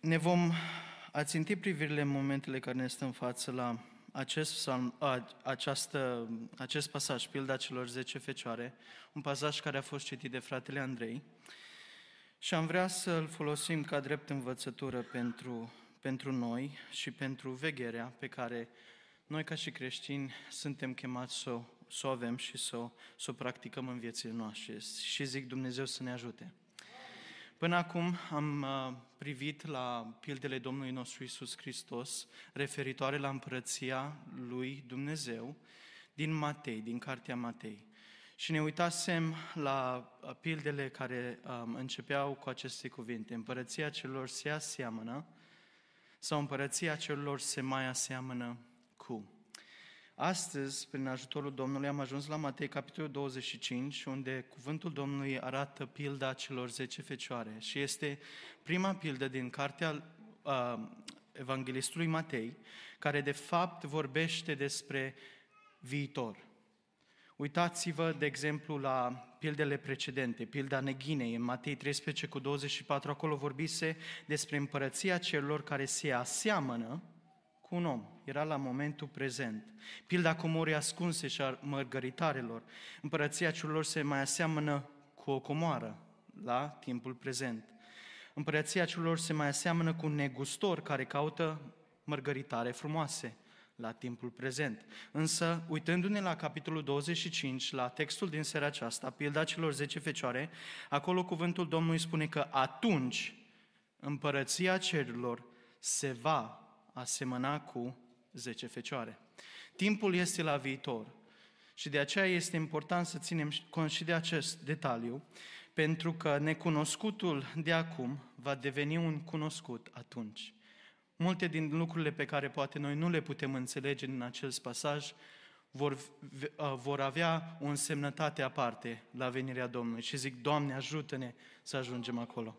Ne vom aținti privirile în momentele care ne stă în față la acest, psalm, a, această, acest pasaj, pilda celor 10 fecioare, un pasaj care a fost citit de fratele Andrei și am vrea să-l folosim ca drept învățătură pentru, pentru noi și pentru vegherea pe care noi ca și creștini suntem chemați să o, să o avem și să o, să o practicăm în viețile noastre. Și zic Dumnezeu să ne ajute. Până acum am uh, privit la pildele Domnului nostru Isus Hristos referitoare la împărăția lui Dumnezeu din Matei, din cartea Matei. Și ne uitasem la uh, pildele care um, începeau cu aceste cuvinte. Împărăția celor se aseamănă sau împărăția celor se mai aseamănă cu. Astăzi, prin ajutorul Domnului, am ajuns la Matei, capitolul 25, unde cuvântul Domnului arată pilda celor 10 fecioare. Și este prima pildă din cartea uh, Evanghelistului Matei, care de fapt vorbește despre viitor. Uitați-vă, de exemplu, la pildele precedente, pilda neghinei, în Matei 13 cu 24, acolo vorbise despre împărăția celor care se aseamănă cu un om. Era la momentul prezent. Pilda comorii ascunse și a mărgăritarelor. Împărăția celor se mai aseamănă cu o comoară la timpul prezent. Împărăția celor se mai aseamănă cu un negustor care caută mărgăritare frumoase la timpul prezent. Însă, uitându-ne la capitolul 25, la textul din seara aceasta, pilda celor 10 fecioare, acolo cuvântul Domnului spune că atunci împărăția cerurilor se va asemăna cu 10 fecioare. Timpul este la viitor și de aceea este important să ținem cont și de acest detaliu, pentru că necunoscutul de acum va deveni un cunoscut atunci. Multe din lucrurile pe care poate noi nu le putem înțelege în acest pasaj vor, vor avea o însemnătate aparte la venirea Domnului. Și zic, Doamne, ajută-ne să ajungem acolo.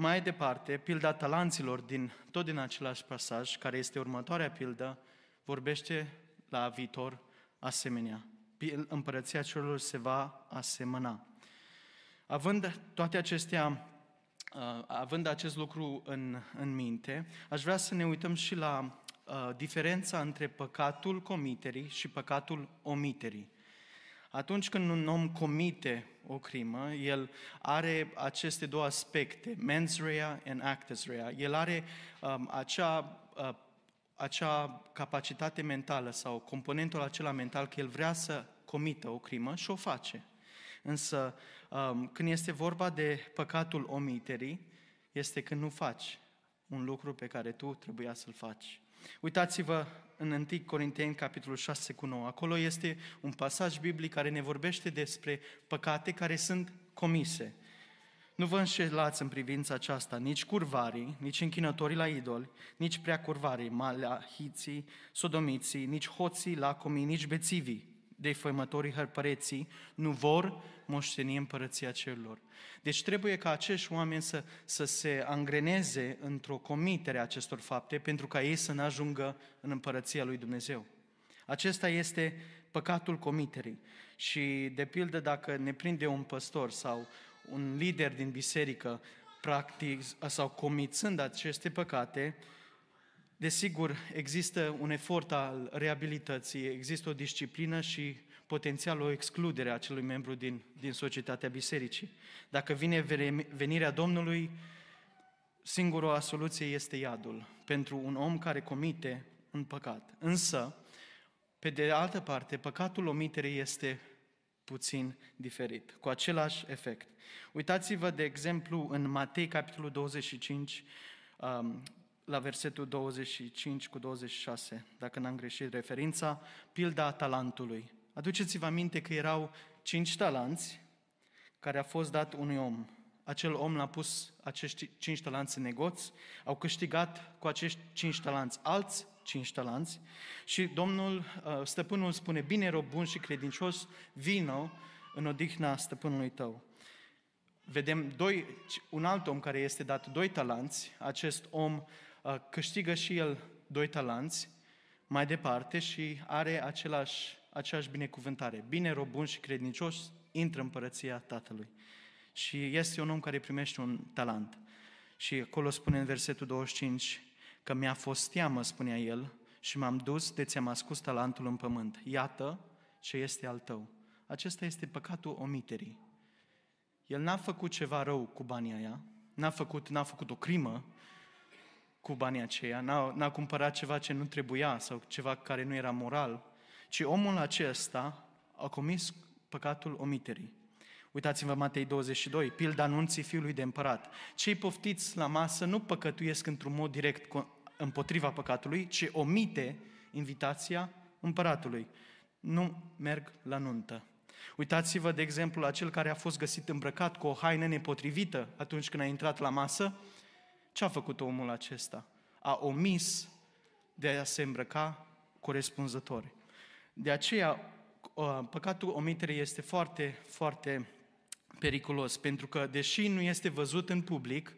Mai departe, pilda talanților, din, tot din același pasaj, care este următoarea pildă, vorbește la viitor asemenea. Împărăția celor se va asemăna. Având toate acestea, uh, având acest lucru în, în minte, aș vrea să ne uităm și la uh, diferența între păcatul comiterii și păcatul omiterii. Atunci când un om comite o crimă, el are aceste două aspecte, mens rea and actus rea. El are um, acea, uh, acea capacitate mentală sau componentul acela mental că el vrea să comită o crimă și o face. Însă, um, când este vorba de păcatul omiterii, este când nu faci un lucru pe care tu trebuia să-l faci. Uitați-vă în 1 Corinteni, capitolul 6 cu 9. Acolo este un pasaj biblic care ne vorbește despre păcate care sunt comise. Nu vă înșelați în privința aceasta nici curvarii, nici închinătorii la idoli, nici prea curvarii, malahiții, sodomiții, nici hoții, lacomii, nici bețivii, defăimătorii hărpăreții, nu vor moșteni împărăția cerurilor. Deci trebuie ca acești oameni să, să se angreneze într-o comitere a acestor fapte pentru ca ei să nu ajungă în împărăția lui Dumnezeu. Acesta este păcatul comiterii. Și, de pildă, dacă ne prinde un păstor sau un lider din biserică, practic, sau comițând aceste păcate, Desigur, există un efort al reabilității, există o disciplină și potențial o excludere a acelui membru din, din societatea bisericii. Dacă vine venirea Domnului, singura soluție este iadul pentru un om care comite un păcat. Însă, pe de altă parte, păcatul omiterei este puțin diferit, cu același efect. Uitați-vă, de exemplu, în Matei, capitolul 25, la versetul 25 cu 26, dacă n-am greșit referința, pilda talentului. Aduceți-vă aminte că erau cinci talanți care a fost dat unui om. Acel om l-a pus acești cinci talanți în negoț, au câștigat cu acești cinci talanți alți cinci talanți și Domnul, uh, stăpânul spune, bine rob bun și credincios, vino în odihna stăpânului tău. Vedem doi, un alt om care este dat doi talanți, acest om Uh, câștigă și el doi talanți mai departe și are același, aceeași binecuvântare. Bine, rob bun și credincios, intră în părăția Tatălui. Și este un om care primește un talent. Și acolo spune în versetul 25 că mi-a fost teamă, spunea el, și m-am dus de ți-am ascus talentul în pământ. Iată ce este al tău. Acesta este păcatul omiterii. El n-a făcut ceva rău cu banii aia, n-a făcut, n-a făcut o crimă cu banii aceia, n-a, n-a cumpărat ceva ce nu trebuia sau ceva care nu era moral, ci omul acesta a comis păcatul omiterii. Uitați-vă Matei 22, pilda anunții fiului de împărat. Cei poftiți la masă nu păcătuiesc într-un mod direct împotriva păcatului, ci omite invitația împăratului. Nu merg la nuntă. Uitați-vă, de exemplu, la cel care a fost găsit îmbrăcat cu o haină nepotrivită atunci când a intrat la masă. Ce a făcut omul acesta? A omis de a se îmbrăca corespunzător. De aceea, păcatul omiterii este foarte, foarte periculos, pentru că, deși nu este văzut în public,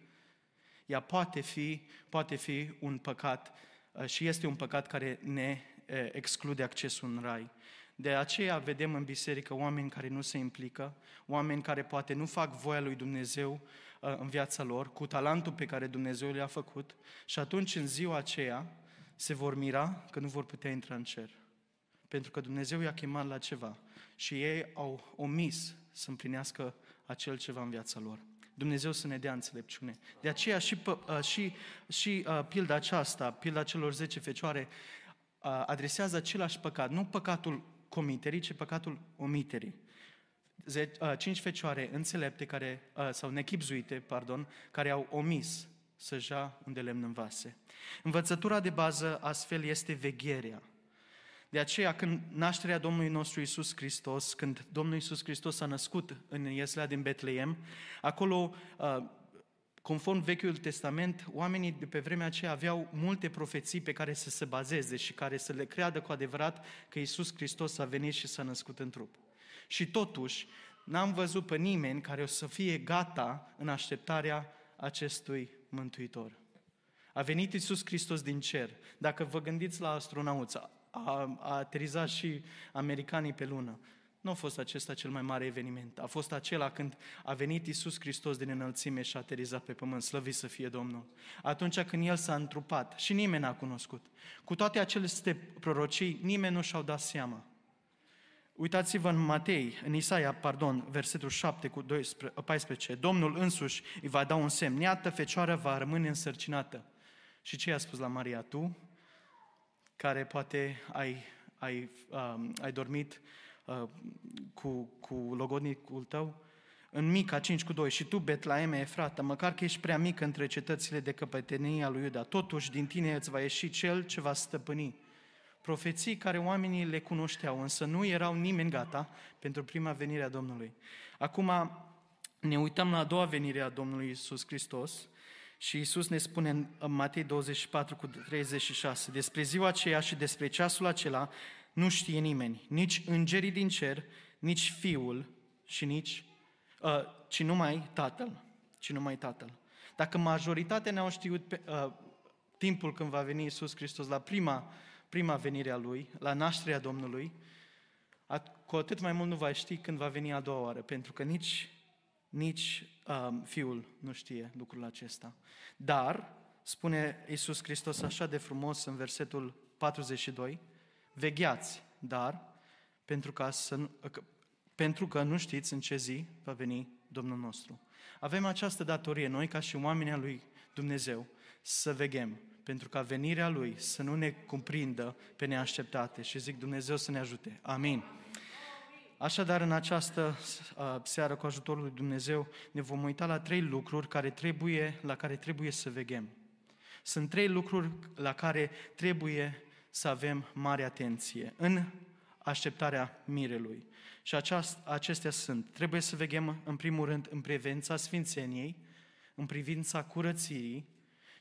ea poate fi, poate fi un păcat uh, și este un păcat care ne uh, exclude accesul în rai. De aceea vedem în biserică oameni care nu se implică, oameni care poate nu fac voia lui Dumnezeu uh, în viața lor, cu talentul pe care Dumnezeu le-a făcut și atunci în ziua aceea se vor mira că nu vor putea intra în cer. Pentru că Dumnezeu i-a chemat la ceva și ei au omis să împlinească acel ceva în viața lor. Dumnezeu să ne dea înțelepciune. De aceea și, uh, și, și uh, pilda aceasta, pilda celor 10 fecioare, uh, adresează același păcat. Nu păcatul comiterii, ci păcatul omiterii. Cinci fecioare înțelepte care, sau nechipzuite, pardon, care au omis să ja un de lemn în vase. Învățătura de bază astfel este vegherea. De aceea, când nașterea Domnului nostru Isus Hristos, când Domnul Isus Hristos s-a născut în Ieslea din Betleem, acolo, uh, conform Vechiul Testament, oamenii de pe vremea aceea aveau multe profeții pe care să se bazeze și care să le creadă cu adevărat că Isus Hristos a venit și s-a născut în trup. Și totuși, n-am văzut pe nimeni care o să fie gata în așteptarea acestui Mântuitor. A venit Isus Hristos din cer. Dacă vă gândiți la astronauți, a, a aterizat și americanii pe lună. Nu a fost acesta cel mai mare eveniment. A fost acela când a venit Isus Hristos din înălțime și a aterizat pe pământ. Slăvit să fie Domnul. Atunci când El s-a întrupat și nimeni n-a cunoscut. Cu toate aceste prorocii, nimeni nu și-au dat seama. Uitați-vă în Matei, în Isaia, pardon, versetul 7 cu 12, 14. Domnul însuși îi va da un semn. Iată, fecioara va rămâne însărcinată. Și ce a spus la Maria? Tu care poate ai, ai, um, ai dormit uh, cu, cu logodnicul tău, în Mica 5 cu 2, și tu, Betlaeme Efrata, măcar că ești prea mic între cetățile de căpătenie lui Iuda, totuși din tine îți va ieși cel ce va stăpâni. Profeții care oamenii le cunoșteau, însă nu erau nimeni gata pentru prima venire a Domnului. Acum ne uităm la a doua venire a Domnului Isus Hristos și Isus ne spune în Matei 24 cu 36, despre ziua aceea și despre ceasul acela nu știe nimeni, nici îngerii din cer, nici Fiul și nici, uh, ci numai Tatăl, ci numai Tatăl. Dacă majoritatea ne-au știut pe, uh, timpul când va veni Isus Hristos la prima, prima venire a Lui, la nașterea Domnului, cu atât mai mult nu va ști când va veni a doua oară, pentru că nici nici um, fiul nu știe lucrul acesta. Dar, spune Iisus Hristos așa de frumos în versetul 42, vegheați, dar, pentru, ca să, pentru că nu știți în ce zi va veni Domnul nostru. Avem această datorie, noi ca și oamenii lui Dumnezeu, să veghem, pentru ca venirea Lui să nu ne cuprindă pe neașteptate. Și zic Dumnezeu să ne ajute. Amin. Așadar, în această uh, seară, cu ajutorul lui Dumnezeu, ne vom uita la trei lucruri care trebuie, la care trebuie să veghem. Sunt trei lucruri la care trebuie să avem mare atenție în așteptarea mirelui. Și aceast, acestea sunt. Trebuie să veghem, în primul rând, în privința sfințeniei, în privința curățirii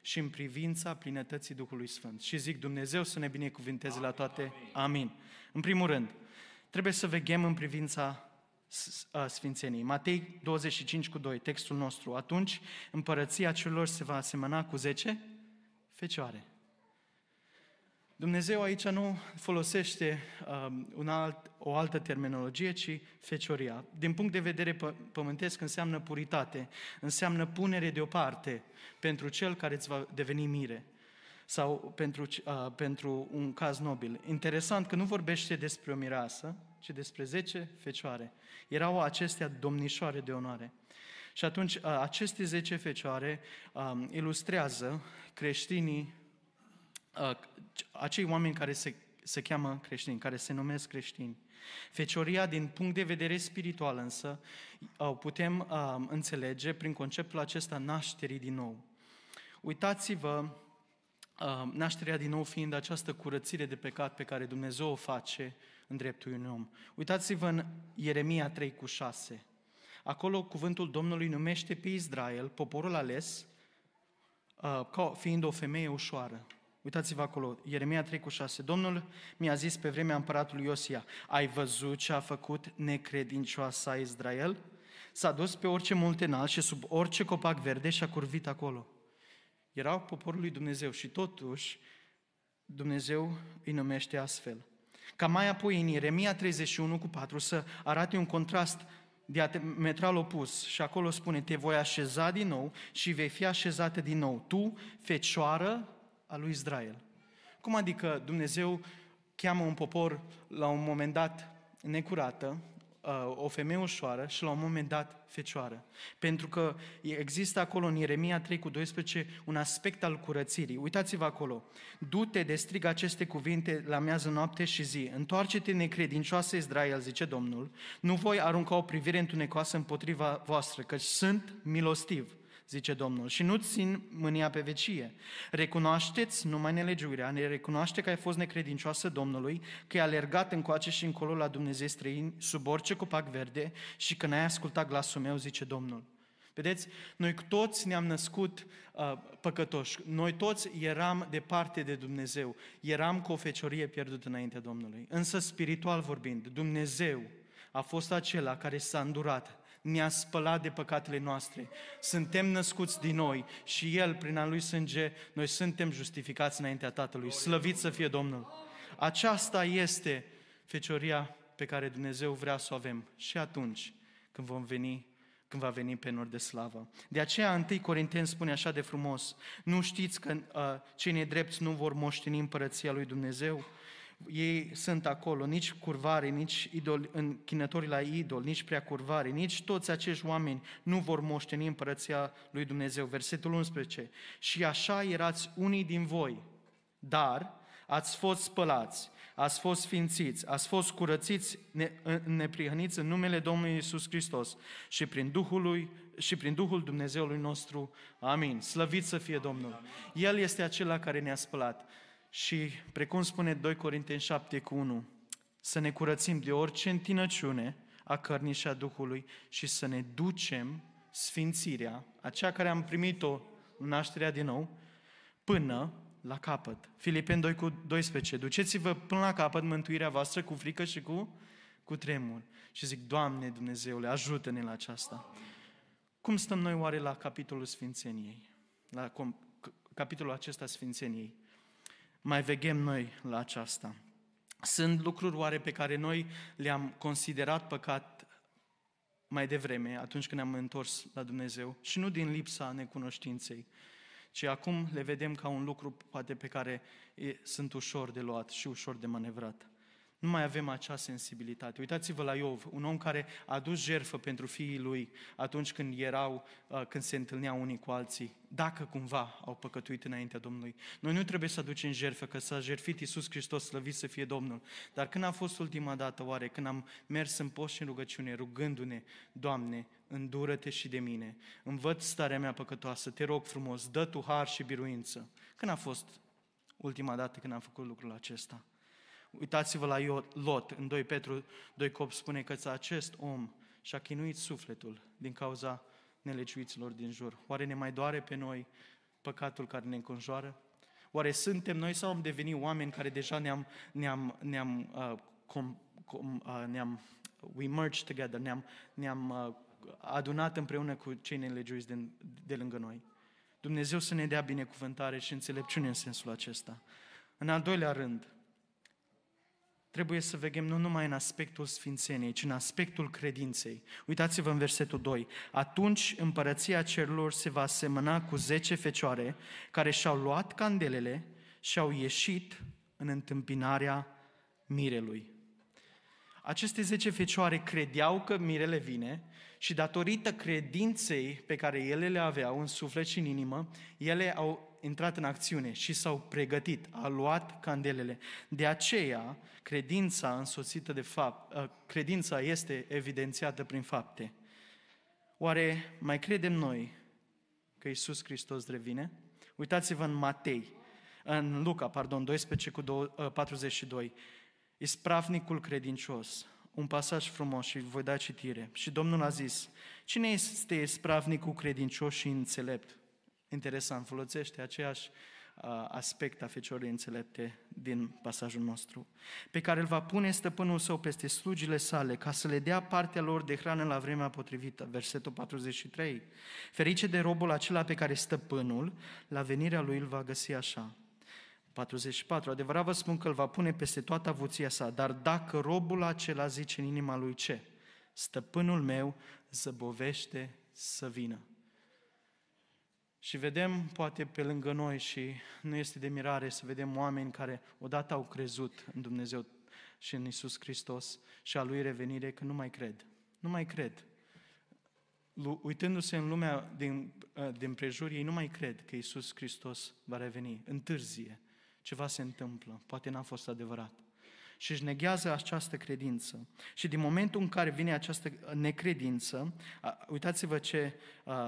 și în privința plinătății Duhului Sfânt. Și zic Dumnezeu să ne binecuvinteze la toate. Amin. În primul rând, trebuie să veghem în privința Sfințeniei. Matei 25 cu 2, textul nostru. Atunci împărăția celor se va asemăna cu 10 fecioare. Dumnezeu aici nu folosește um, un alt, o altă terminologie, ci fecioria. Din punct de vedere pă- pământesc înseamnă puritate, înseamnă punere deoparte pentru cel care îți va deveni mire sau pentru, uh, pentru un caz nobil. Interesant că nu vorbește despre o mireasă, ci despre zece fecioare. Erau acestea domnișoare de onoare. Și atunci uh, aceste zece fecioare um, ilustrează creștinii Uh, acei oameni care se, se cheamă creștini, care se numesc creștini. Fecioria, din punct de vedere spiritual însă, o putem uh, înțelege prin conceptul acesta nașterii din nou. Uitați-vă, uh, nașterea din nou fiind această curățire de pecat pe care Dumnezeu o face în dreptul unui om. Uitați-vă în Ieremia 3 cu 6. Acolo cuvântul Domnului numește pe Israel, poporul ales, uh, ca fiind o femeie ușoară. Uitați-vă acolo, Ieremia 3 cu 6. Domnul mi-a zis pe vremea împăratului Iosia, ai văzut ce a făcut necredincioasa Israel? S-a dus pe orice munte înalt și sub orice copac verde și a curvit acolo. Erau poporul lui Dumnezeu și totuși Dumnezeu îi numește astfel. Ca mai apoi în Ieremia 31 cu 4 să arate un contrast diametral opus și acolo spune, te voi așeza din nou și vei fi așezată din nou. Tu, fecioară a lui Israel. Cum adică Dumnezeu cheamă un popor la un moment dat necurată, uh, o femeie ușoară și la un moment dat fecioară. Pentru că există acolo în Ieremia 3 cu 12 un aspect al curățirii. Uitați-vă acolo. Du-te de strig aceste cuvinte la miază noapte și zi. Întoarce-te necredincioasă Israel, zice Domnul. Nu voi arunca o privire întunecoasă împotriva voastră, căci sunt milostiv zice Domnul, și nu țin mânia pe vecie. Recunoașteți numai nelegiuirea, ne recunoaște că ai fost necredincioasă Domnului, că ai alergat încoace și încolo la Dumnezeu străini, sub orice copac verde și că n-ai ascultat glasul meu, zice Domnul. Vedeți, noi toți ne-am născut uh, păcătoși, noi toți eram departe de Dumnezeu, eram cu o feciorie pierdută înainte Domnului. Însă, spiritual vorbind, Dumnezeu a fost acela care s-a îndurat ne-a spălat de păcatele noastre. Suntem născuți din noi și El, prin al Lui sânge, noi suntem justificați înaintea Tatălui. Slăvit să fie Domnul! Aceasta este fecioria pe care Dumnezeu vrea să o avem și atunci când vom veni când va veni pe nord de slavă. De aceea 1 Corinteni spune așa de frumos, nu știți că uh, cei nedrepți nu vor moșteni împărăția lui Dumnezeu? Ei sunt acolo, nici curvare, nici idol, închinătorii la idol, nici prea curvare, nici toți acești oameni nu vor moșteni împărăția lui Dumnezeu. Versetul 11. Și așa erați unii din voi, dar ați fost spălați, ați fost sfințiți, ați fost curățiți, ne, neprihăniți în numele Domnului Isus Hristos și prin Duhul lui, și prin Duhul Dumnezeului nostru. Amin. Slăvit să fie Domnul. El este acela care ne-a spălat. Și, precum spune 2 Corinteni 7 cu 1, să ne curățim de orice întinăciune a cărnii și a Duhului și să ne ducem sfințirea, aceea care am primit-o în nașterea din nou, până la capăt. Filipeni 2 cu 12. Duceți-vă până la capăt mântuirea voastră cu frică și cu, cu tremur. Și zic, Doamne Dumnezeule, ajută-ne la aceasta. Cum stăm noi oare la capitolul Sfințeniei? La capitolul acesta Sfințeniei mai veghem noi la aceasta. Sunt lucruri oare pe care noi le-am considerat păcat mai devreme, atunci când ne-am întors la Dumnezeu, și nu din lipsa necunoștinței, ci acum le vedem ca un lucru poate pe care e, sunt ușor de luat și ușor de manevrat. Nu mai avem acea sensibilitate. Uitați-vă la Iov, un om care a dus jertfă pentru fiii lui atunci când erau, uh, când se întâlneau unii cu alții, dacă cumva au păcătuit înaintea Domnului. Noi nu trebuie să aducem jertfă, că s-a jertfit Iisus Hristos, slăvit să fie Domnul. Dar când a fost ultima dată, oare, când am mers în post și în rugăciune, rugându-ne, Doamne, îndură-te și de mine, învăț starea mea păcătoasă, te rog frumos, dă tu har și biruință. Când a fost ultima dată când am făcut lucrul acesta? Uitați-vă la Lot, în 2 Petru 2 Cop spune că acest om și-a chinuit sufletul din cauza nelegiuiților din jur. Oare ne mai doare pe noi păcatul care ne înconjoară? Oare suntem noi sau am devenit oameni care deja ne-am, ne-am, ne-am, uh, com, com, uh, ne-am we merged together, ne-am, ne-am uh, adunat împreună cu cei nelegiuiți de, de lângă noi? Dumnezeu să ne dea binecuvântare și înțelepciune în sensul acesta. În al doilea rând, trebuie să vegem nu numai în aspectul sfințeniei, ci în aspectul credinței. Uitați-vă în versetul 2. Atunci împărăția cerurilor se va semăna cu zece fecioare care și-au luat candelele și au ieșit în întâmpinarea mirelui. Aceste zece fecioare credeau că mirele vine și datorită credinței pe care ele le aveau în suflet și în inimă, ele au intrat în acțiune și s-au pregătit, au luat candelele. De aceea, credința însoțită de fapt, ă, credința este evidențiată prin fapte. Oare mai credem noi că Isus Hristos revine? Uitați-vă în Matei, în Luca, pardon, 12 cu 42. Ă, Ispravnicul credincios, un pasaj frumos și voi da citire. Și Domnul a zis, cine este ispravnicul credincios și înțelept? Interesant, folosește aceeași aspect a feciorii înțelepte din pasajul nostru, pe care îl va pune stăpânul său peste slugile sale, ca să le dea partea lor de hrană la vremea potrivită. Versetul 43. Ferice de robul acela pe care stăpânul, la venirea lui, îl va găsi așa. 44. Adevărat vă spun că îl va pune peste toată avuția sa, dar dacă robul acela zice în inima lui ce? Stăpânul meu zăbovește să vină. Și vedem, poate pe lângă noi, și nu este de mirare să vedem oameni care odată au crezut în Dumnezeu și în Isus Hristos și a Lui revenire, că nu mai cred. Nu mai cred. Uitându-se în lumea din, din prejur, ei nu mai cred că Isus Hristos va reveni. Întârzie ceva se întâmplă, poate n-a fost adevărat. Și își neghează această credință. Și din momentul în care vine această necredință, uitați-vă ce,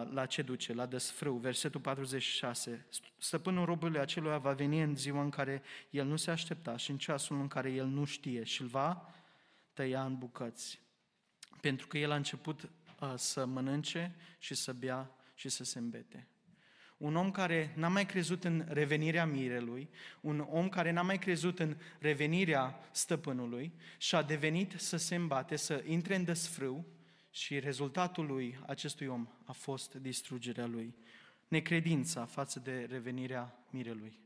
la ce duce, la desfrâu, versetul 46. Stăpânul robului acelui va veni în ziua în care el nu se aștepta și în ceasul în care el nu știe și îl va tăia în bucăți. Pentru că el a început să mănânce și să bea și să se îmbete un om care n-a mai crezut în revenirea mirelui, un om care n-a mai crezut în revenirea stăpânului și a devenit să se îmbate, să intre în desfrâu și rezultatul lui, acestui om, a fost distrugerea lui. Necredința față de revenirea mirelui.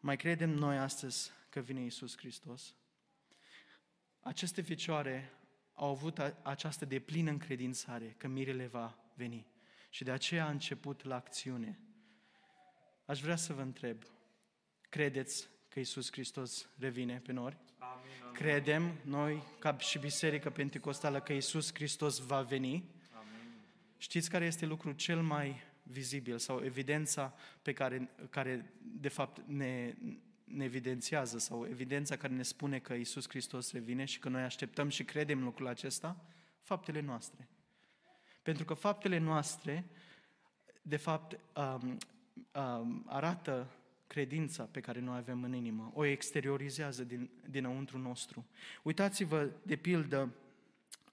Mai credem noi astăzi că vine Isus Hristos? Aceste ficioare au avut această deplină încredințare că mirele va veni și de aceea a început la acțiune. Aș vrea să vă întreb, credeți că Isus Hristos revine pe nori? Amin, amin. Credem noi, ca și Biserică Pentecostală, că Isus Hristos va veni? Amin. Știți care este lucrul cel mai vizibil sau evidența pe care, care de fapt ne, ne evidențiază sau evidența care ne spune că Isus Hristos revine și că noi așteptăm și credem lucrul acesta? Faptele noastre. Pentru că faptele noastre, de fapt, um, um, arată credința pe care noi avem în inimă, o exteriorizează din, dinăuntru nostru. Uitați-vă, de pildă,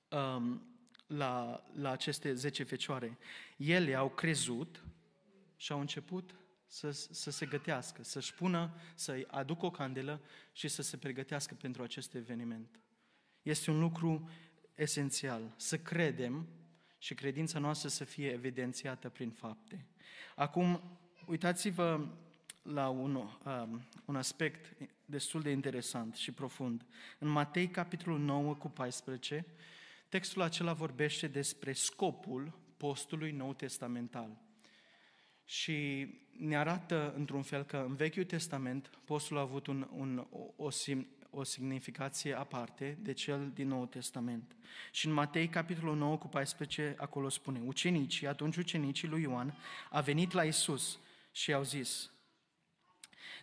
um, la, la aceste zece fecioare. Ele au crezut și au început să, să se gătească, să-și pună, să-i aducă o candelă și să se pregătească pentru acest eveniment. Este un lucru esențial, să credem și credința noastră să fie evidențiată prin fapte. Acum, uitați-vă la un, um, un aspect destul de interesant și profund. În Matei, capitolul 9 cu 14, textul acela vorbește despre scopul postului nou testamental. Și ne arată, într-un fel, că în Vechiul Testament postul a avut un, un, o, o, o semnificație aparte de cel din Noul Testament. Și în Matei, capitolul 9 cu 14, acolo spune, ucenicii, atunci ucenicii lui Ioan, a venit la Isus și i-au zis,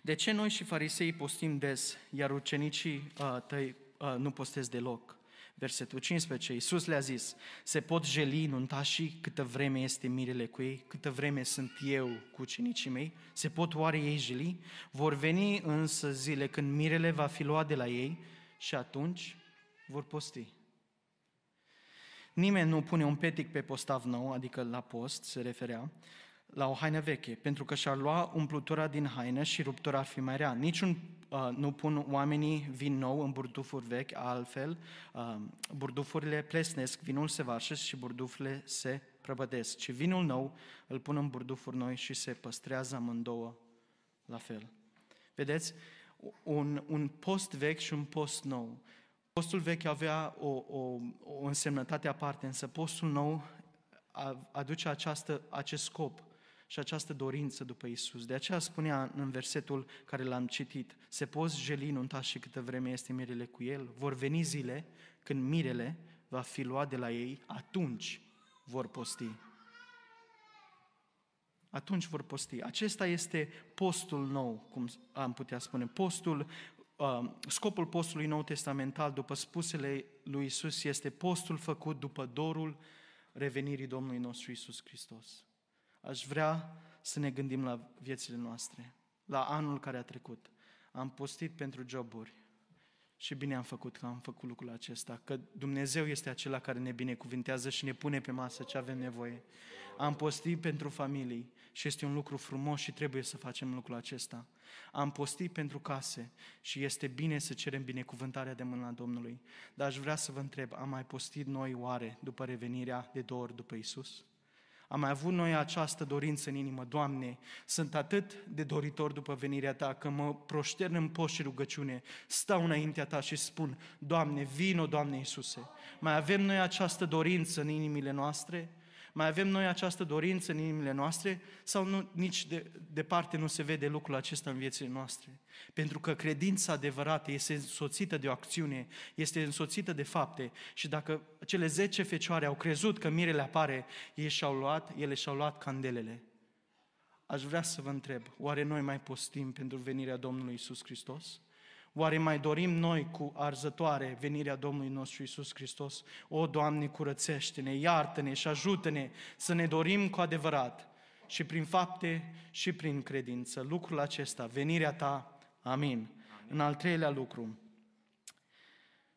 de ce noi și farisei postim des, iar ucenicii uh, tăi uh, nu postez deloc? Versetul 15, Iisus le-a zis, se pot jeli nuntașii câtă vreme este mirele cu ei, câtă vreme sunt eu cu ucenicii mei, se pot oare ei jeli? Vor veni însă zile când mirele va fi luat de la ei și atunci vor posti. Nimeni nu pune un petic pe postav nou, adică la post se referea, la o haină veche, pentru că și-ar lua umplutura din haină și ruptura ar fi mai rea. Niciun uh, nu pun oamenii vin nou în burdufuri vechi, altfel uh, burdufurile plesnesc, vinul se varsă și burdufurile se prăbădesc, ci vinul nou îl pun în burdufuri noi și se păstrează amândouă la fel. Vedeți? Un, un post vechi și un post nou. Postul vechi avea o, o, o însemnătate aparte, însă postul nou aduce această, acest scop și această dorință după Isus. De aceea spunea în versetul care l-am citit, se poți jeli nunta și câtă vreme este mirele cu el. Vor veni zile când mirele va fi luat de la ei, atunci vor posti. Atunci vor posti. Acesta este postul nou, cum am putea spune. Postul, uh, scopul postului nou testamental, după spusele lui Isus, este postul făcut după dorul revenirii Domnului nostru Isus Hristos. Aș vrea să ne gândim la viețile noastre, la anul care a trecut. Am postit pentru joburi, și bine am făcut că am făcut lucrul acesta, că Dumnezeu este acela care ne binecuvintează și ne pune pe masă ce avem nevoie. Am postit pentru familii și este un lucru frumos și trebuie să facem lucrul acesta. Am postit pentru case și este bine să cerem binecuvântarea de mâna Domnului. Dar aș vrea să vă întreb, am mai postit noi oare după revenirea de două ori după Isus? Am mai avut noi această dorință în inimă, Doamne, sunt atât de doritor după venirea Ta că mă proștern în post și rugăciune, stau înaintea Ta și spun, Doamne, vino, Doamne Iisuse. Mai avem noi această dorință în inimile noastre? Mai avem noi această dorință în inimile noastre sau nu, nici de, departe nu se vede lucrul acesta în viețile noastre? Pentru că credința adevărată este însoțită de o acțiune, este însoțită de fapte și dacă cele zece fecioare au crezut că mirele apare, ei și-au luat, ele și-au luat candelele. Aș vrea să vă întreb, oare noi mai postim pentru venirea Domnului Isus Hristos? Oare mai dorim noi cu arzătoare venirea Domnului nostru Isus Hristos? O, Doamne, curățește-ne, iartă-ne și ajută-ne să ne dorim cu adevărat și prin fapte și prin credință. Lucrul acesta, venirea Ta, amin. amin. În al treilea lucru,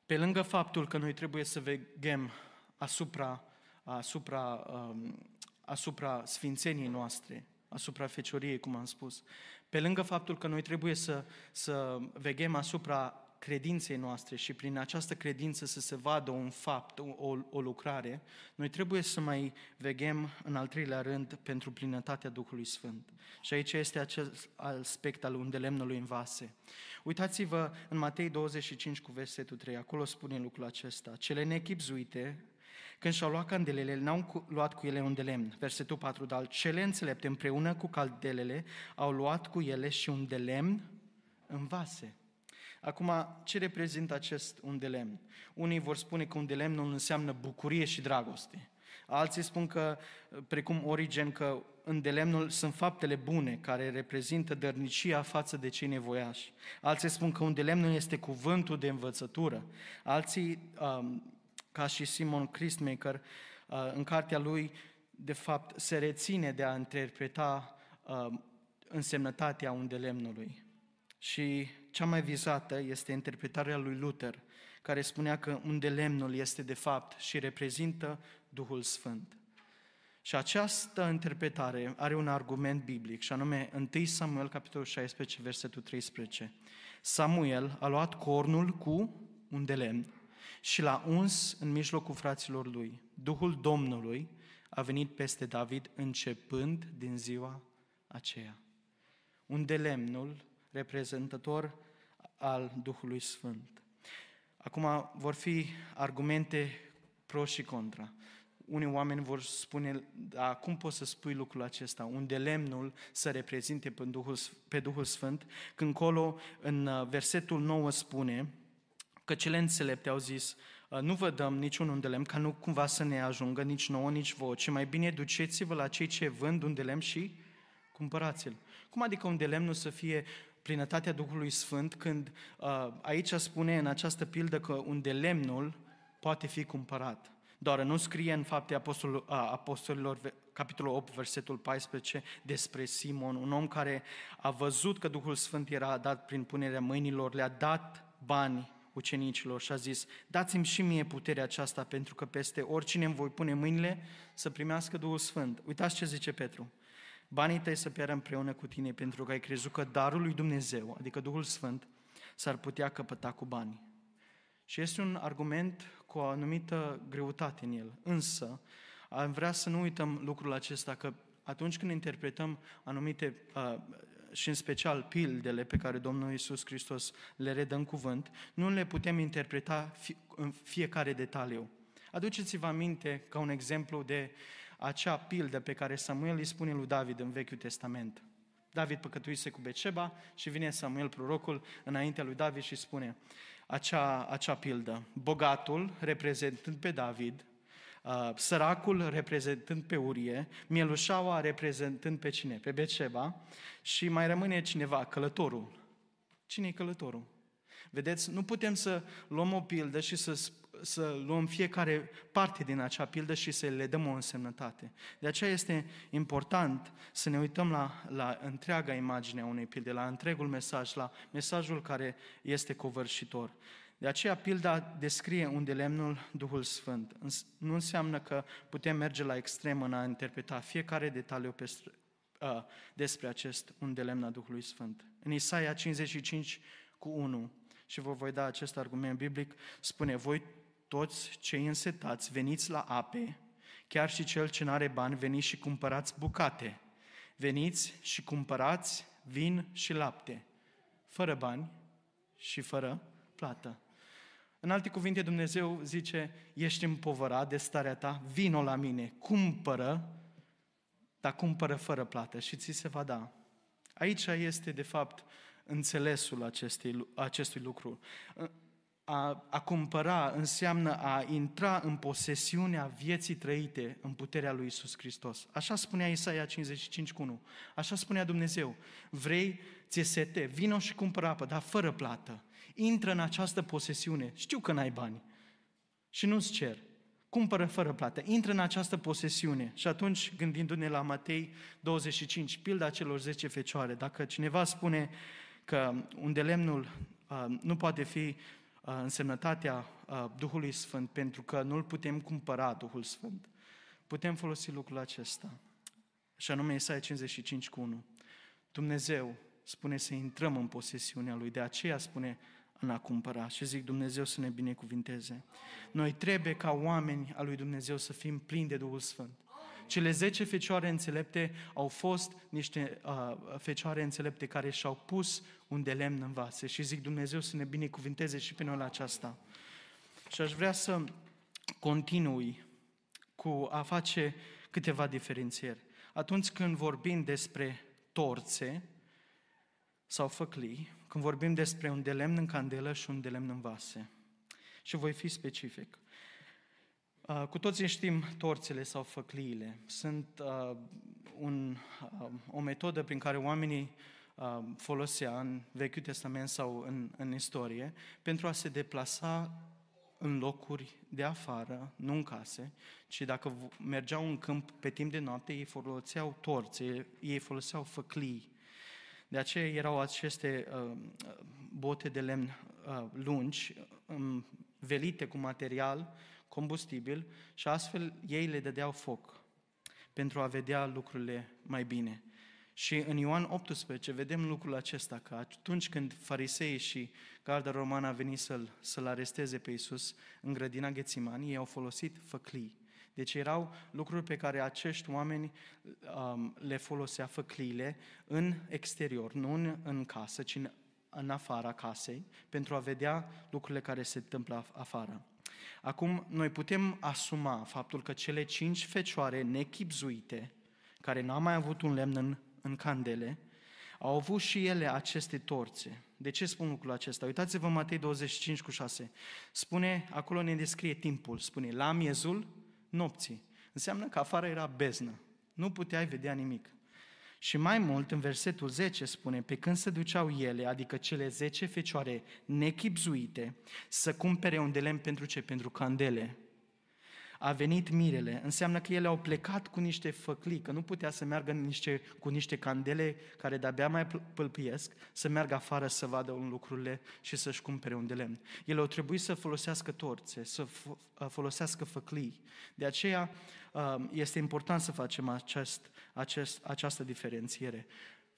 pe lângă faptul că noi trebuie să veghem asupra, asupra, um, asupra sfințeniei noastre, asupra fecioriei, cum am spus, pe lângă faptul că noi trebuie să, să veghem asupra credinței noastre și prin această credință să se vadă un fapt, o, o lucrare, noi trebuie să mai veghem în al treilea rând pentru plinătatea Duhului Sfânt. Și aici este acel aspect al undelemnului în vase. Uitați-vă în Matei 25 cu versetul 3, acolo spune lucrul acesta. Cele nechipzuite când și-au luat candelele, n-au luat cu ele un de lemn. Versetul 4, dar cele înțelepte împreună cu candelele au luat cu ele și un de lemn în vase. Acum, ce reprezintă acest un de lemn? Unii vor spune că un de lemn înseamnă bucurie și dragoste. Alții spun că, precum Origen, că în delemnul sunt faptele bune care reprezintă dărnicia față de cei nevoiași. Alții spun că un delemnul este cuvântul de învățătură. Alții um, ca și Simon Christmaker, uh, în cartea lui, de fapt, se reține de a interpreta uh, însemnătatea undelemnului. Și cea mai vizată este interpretarea lui Luther, care spunea că undelemnul este de fapt și reprezintă Duhul Sfânt. Și această interpretare are un argument biblic, și anume 1 Samuel, capitolul 16, versetul 13. Samuel a luat cornul cu un de lemn și l-a uns în mijlocul fraților lui. Duhul Domnului a venit peste David începând din ziua aceea. Un de lemnul reprezentător al Duhului Sfânt. Acum vor fi argumente pro și contra. Unii oameni vor spune, da, cum poți să spui lucrul acesta? Unde lemnul să reprezinte pe Duhul, pe Duhul Sfânt, când colo în uh, versetul 9 spune, că cele înțelepte au zis, ă, nu vă dăm niciun de lemn, ca nu cumva să ne ajungă nici nouă, nici vouă, ci mai bine duceți-vă la cei ce vând un de lemn și cumpărați-l. Cum adică un de lemn nu să fie plinătatea Duhului Sfânt, când uh, aici spune în această pildă că un de lemnul poate fi cumpărat. Doar nu scrie în fapte apostol, uh, apostolilor, capitolul 8, versetul 14, despre Simon, un om care a văzut că Duhul Sfânt era dat prin punerea mâinilor, le-a dat bani ucenicilor și a zis, dați-mi și mie puterea aceasta pentru că peste oricine îmi voi pune mâinile să primească Duhul Sfânt. Uitați ce zice Petru. Banii tăi să piară împreună cu tine pentru că ai crezut că darul lui Dumnezeu, adică Duhul Sfânt, s-ar putea căpăta cu bani. Și este un argument cu o anumită greutate în el. Însă, am vrea să nu uităm lucrul acesta, că atunci când interpretăm anumite uh, și în special pildele pe care Domnul Iisus Hristos le redă în cuvânt, nu le putem interpreta în fiecare detaliu. Aduceți-vă aminte ca un exemplu de acea pildă pe care Samuel îi spune lui David în Vechiul Testament. David păcătuise cu Beceba și vine Samuel, prorocul, înaintea lui David și spune acea, acea pildă. Bogatul, reprezentând pe David, uh, săracul reprezentând pe Urie, mielușaua reprezentând pe cine? Pe Beceba și mai rămâne cineva, călătorul. Cine e călătorul? Vedeți, nu putem să luăm o pildă și să să luăm fiecare parte din acea pildă și să le dăm o însemnătate. De aceea este important să ne uităm la, la întreaga imagine a unei pilde, la întregul mesaj, la mesajul care este covârșitor. De aceea pilda descrie unde lemnul Duhul Sfânt. Nu înseamnă că putem merge la extrem în a interpreta fiecare detaliu pe, uh, despre acest unde lemna Duhului Sfânt. În Isaia 55 cu 1, și vă voi da acest argument biblic, spune, voi toți cei însetați, veniți la ape, chiar și cel ce nu are bani, veniți și cumpărați bucate. Veniți și cumpărați vin și lapte, fără bani și fără plată. În alte cuvinte, Dumnezeu zice, ești împovărat de starea ta, vino la mine, cumpără, dar cumpără fără plată și ți se va da. Aici este, de fapt, înțelesul acestui, acestui lucru a, a cumpăra înseamnă a intra în posesiunea vieții trăite în puterea lui Isus Hristos. Așa spunea Isaia 55 cu 1. Așa spunea Dumnezeu. Vrei, ți sete, vino și cumpără apă, dar fără plată. Intră în această posesiune. Știu că n-ai bani și nu-ți cer. Cumpără fără plată. Intră în această posesiune. Și atunci, gândindu-ne la Matei 25, pilda celor 10 fecioare, dacă cineva spune că unde lemnul uh, nu poate fi însemnătatea Duhului Sfânt, pentru că nu-L putem cumpăra, Duhul Sfânt, putem folosi lucrul acesta. Și anume Isaia 55 cu 1. Dumnezeu spune să intrăm în posesiunea Lui, de aceea spune în a cumpăra. Și zic Dumnezeu să ne binecuvinteze. Noi trebuie ca oameni al lui Dumnezeu să fim plini de Duhul Sfânt. Cele zece fecioare înțelepte au fost niște uh, fecioare înțelepte care și-au pus un de lemn în vase și zic Dumnezeu să ne binecuvinteze și pe noi la aceasta. Și aș vrea să continui cu a face câteva diferențieri. Atunci când vorbim despre torțe sau făclii, când vorbim despre un de lemn în candelă și un de lemn în vase. Și voi fi specific. Uh, cu toții știm torțele sau făcliile. Sunt uh, un, uh, o metodă prin care oamenii uh, folosea în Vechiul Testament sau în, în istorie pentru a se deplasa în locuri de afară, nu în case, ci dacă mergeau în câmp pe timp de noapte, ei foloseau torțe, ei foloseau făclii. De aceea erau aceste uh, bote de lemn uh, lungi, um, velite cu material combustibil și astfel ei le dădeau foc pentru a vedea lucrurile mai bine. Și în Ioan 18 vedem lucrul acesta, că atunci când fariseii și garda romană a venit să-l, să-l aresteze pe Iisus în grădina Ghețimani, ei au folosit făclii. Deci erau lucruri pe care acești oameni um, le folosea făcliile în exterior, nu în, în casă, ci în, în afara casei, pentru a vedea lucrurile care se întâmplă afară. Acum, noi putem asuma faptul că cele cinci fecioare nechipzuite, care n-au mai avut un lemn în, în candele, au avut și ele aceste torțe. De ce spun lucrul acesta? Uitați-vă Matei 25 cu 6. Spune, acolo ne descrie timpul, spune, la miezul nopții. Înseamnă că afară era beznă. Nu puteai vedea nimic. Și mai mult, în versetul 10 spune, pe când se duceau ele, adică cele 10 fecioare nechipzuite, să cumpere un de lemn pentru ce? Pentru candele. A venit mirele, înseamnă că ele au plecat cu niște făclii, că nu putea să meargă niște, cu niște candele care de-abia mai pâlpiesc, să meargă afară să vadă un lucrurile și să-și cumpere un de lemn. Ele au trebuit să folosească torțe, să folosească făclii. De aceea Um, este important să facem acest, acest, această diferențiere.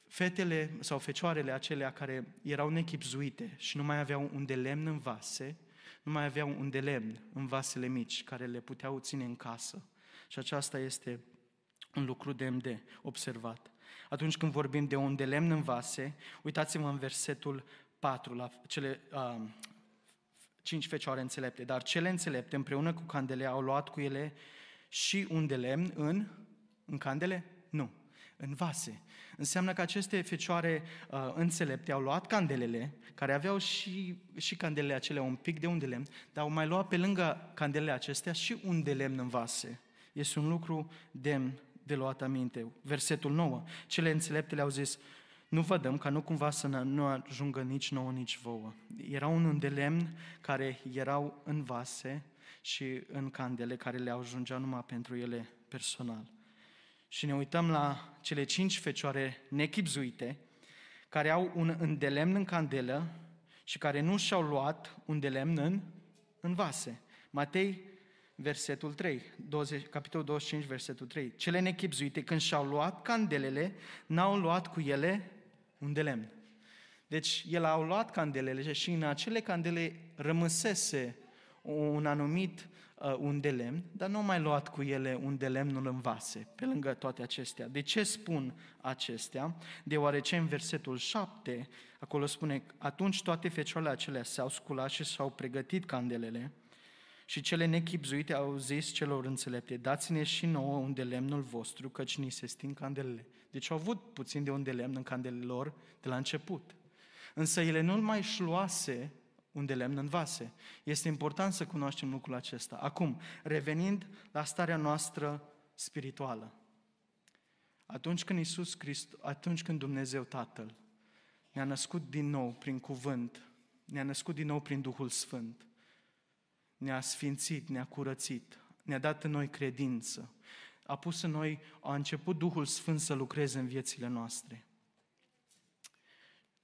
Fetele sau fecioarele acelea care erau nechipzuite și nu mai aveau un de lemn în vase, nu mai aveau un de lemn în vasele mici care le puteau ține în casă. Și aceasta este un lucru demn de observat. Atunci când vorbim de un de lemn în vase, uitați-vă în versetul 4, la cele uh, cinci fecioare înțelepte. Dar cele înțelepte împreună cu candele au luat cu ele și un de lemn în, în candele? Nu, în vase. Înseamnă că aceste fecioare uh, înțelepte au luat candelele, care aveau și, și candelele acelea un pic de un de lemn, dar au mai luat pe lângă candelele acestea și un de lemn în vase. Este un lucru demn de luat aminte. Versetul 9. Cele înțelepte le-au zis, nu vă dăm ca nu cumva să nu ajungă nici nouă, nici vouă. Era un de lemn care erau în vase și în candele care le ajungeau numai pentru ele personal. Și ne uităm la cele cinci fecioare nechipzuite, care au un îndelemn în candelă și care nu și-au luat un delemn în, în vase. Matei, versetul 3, 20, capitolul 25, versetul 3. Cele nechipzuite, când și-au luat candelele, n-au luat cu ele un de lemn. Deci el au luat candelele și în acele candele rămăsese un anumit uh, un de lemn, dar nu au mai luat cu ele un de lemnul în vase, pe lângă toate acestea. De ce spun acestea? Deoarece în versetul 7, acolo spune, atunci toate fecioarele acelea s-au sculat și s-au pregătit candelele și cele nechipzuite au zis celor înțelepte, dați-ne și nouă un de lemnul vostru, căci ni se sting candelele. Deci au avut puțin de un de lemn în candelele lor de la început. Însă ele nu mai își luase un de lemn în vase. Este important să cunoaștem lucrul acesta. Acum, revenind la starea noastră spirituală. Atunci când Isus Christ, atunci când Dumnezeu Tatăl ne-a născut din nou prin cuvânt, ne-a născut din nou prin Duhul Sfânt, ne-a sfințit, ne-a curățit, ne-a dat în noi credință, a pus în noi, a început Duhul Sfânt să lucreze în viețile noastre.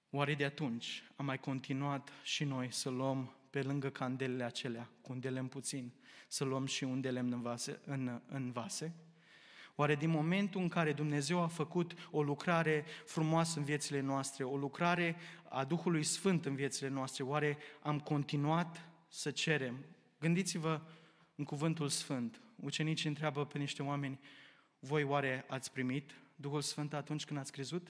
Oare de atunci am mai continuat și noi să luăm pe lângă candelele acelea, cu un de lemn puțin, să luăm și un de lemn în vase, în, în vase? Oare din momentul în care Dumnezeu a făcut o lucrare frumoasă în viețile noastre, o lucrare a Duhului Sfânt în viețile noastre, oare am continuat să cerem? Gândiți-vă în cuvântul Sfânt. Ucenicii întreabă pe niște oameni, voi oare ați primit Duhul Sfânt atunci când ați crezut?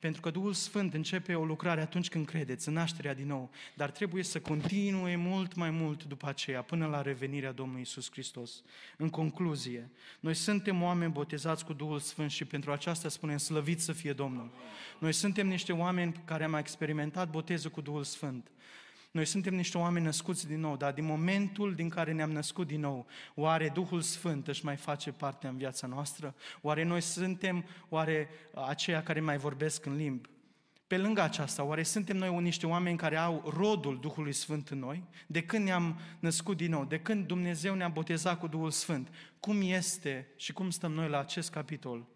Pentru că Duhul Sfânt începe o lucrare atunci când credeți, în nașterea din nou, dar trebuie să continue mult mai mult după aceea, până la revenirea Domnului Isus Hristos. În concluzie, noi suntem oameni botezați cu Duhul Sfânt și pentru aceasta spunem slăvit să fie Domnul. Noi suntem niște oameni care am experimentat botezul cu Duhul Sfânt. Noi suntem niște oameni născuți din nou, dar din momentul din care ne-am născut din nou, oare Duhul Sfânt își mai face parte în viața noastră? Oare noi suntem, oare aceia care mai vorbesc în limbi? Pe lângă aceasta, oare suntem noi niște oameni care au rodul Duhului Sfânt în noi? De când ne-am născut din nou, de când Dumnezeu ne-a botezat cu Duhul Sfânt, cum este și cum stăm noi la acest capitol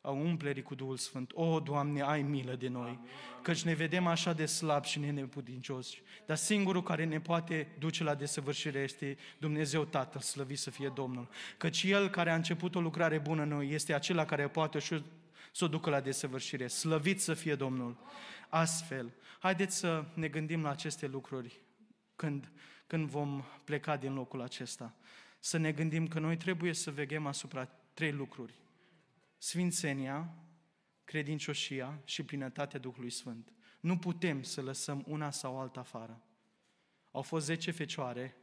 a umplerii cu Duhul Sfânt. O, Doamne, ai milă de noi, căci ne vedem așa de slab și neputincioși. Dar singurul care ne poate duce la desăvârșire este Dumnezeu Tatăl, slăvit să fie Domnul. Căci El care a început o lucrare bună în noi este acela care poate și să o ducă la desăvârșire. Slăvit să fie Domnul. Astfel, haideți să ne gândim la aceste lucruri când, când vom pleca din locul acesta. Să ne gândim că noi trebuie să veghem asupra trei lucruri sfințenia, credincioșia și plinătatea Duhului Sfânt. Nu putem să lăsăm una sau alta afară. Au fost zece fecioare,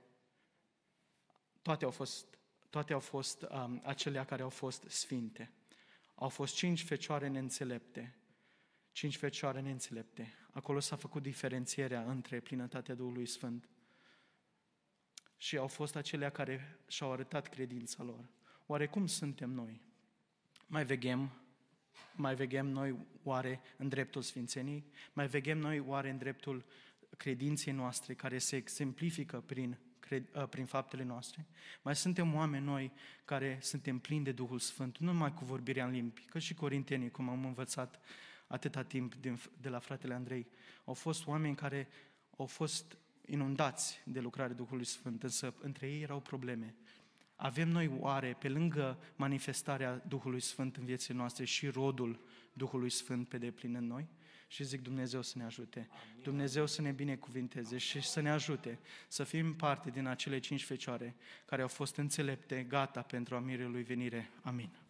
toate au fost, toate au fost um, acelea care au fost sfinte. Au fost cinci fecioare neînțelepte, cinci fecioare neînțelepte. Acolo s-a făcut diferențierea între plinătatea Duhului Sfânt. Și au fost acelea care și-au arătat credința lor. Oare cum suntem noi? Mai veghem, mai veghem noi oare în dreptul Sfințenii? Mai veghem noi oare în dreptul credinței noastre care se exemplifică prin, cred, prin faptele noastre? Mai suntem oameni noi care suntem plini de Duhul Sfânt, nu numai cu vorbirea în limbi, că și corintenii, cum am învățat atâta timp de, de la fratele Andrei, au fost oameni care au fost inundați de lucrarea Duhului Sfânt, însă între ei erau probleme. Avem noi oare, pe lângă manifestarea Duhului Sfânt în viețile noastre, și rodul Duhului Sfânt pe deplin în noi? Și zic Dumnezeu să ne ajute. Dumnezeu să ne binecuvinteze și să ne ajute să fim parte din acele cinci fecioare care au fost înțelepte, gata pentru a mirelui venire. Amin.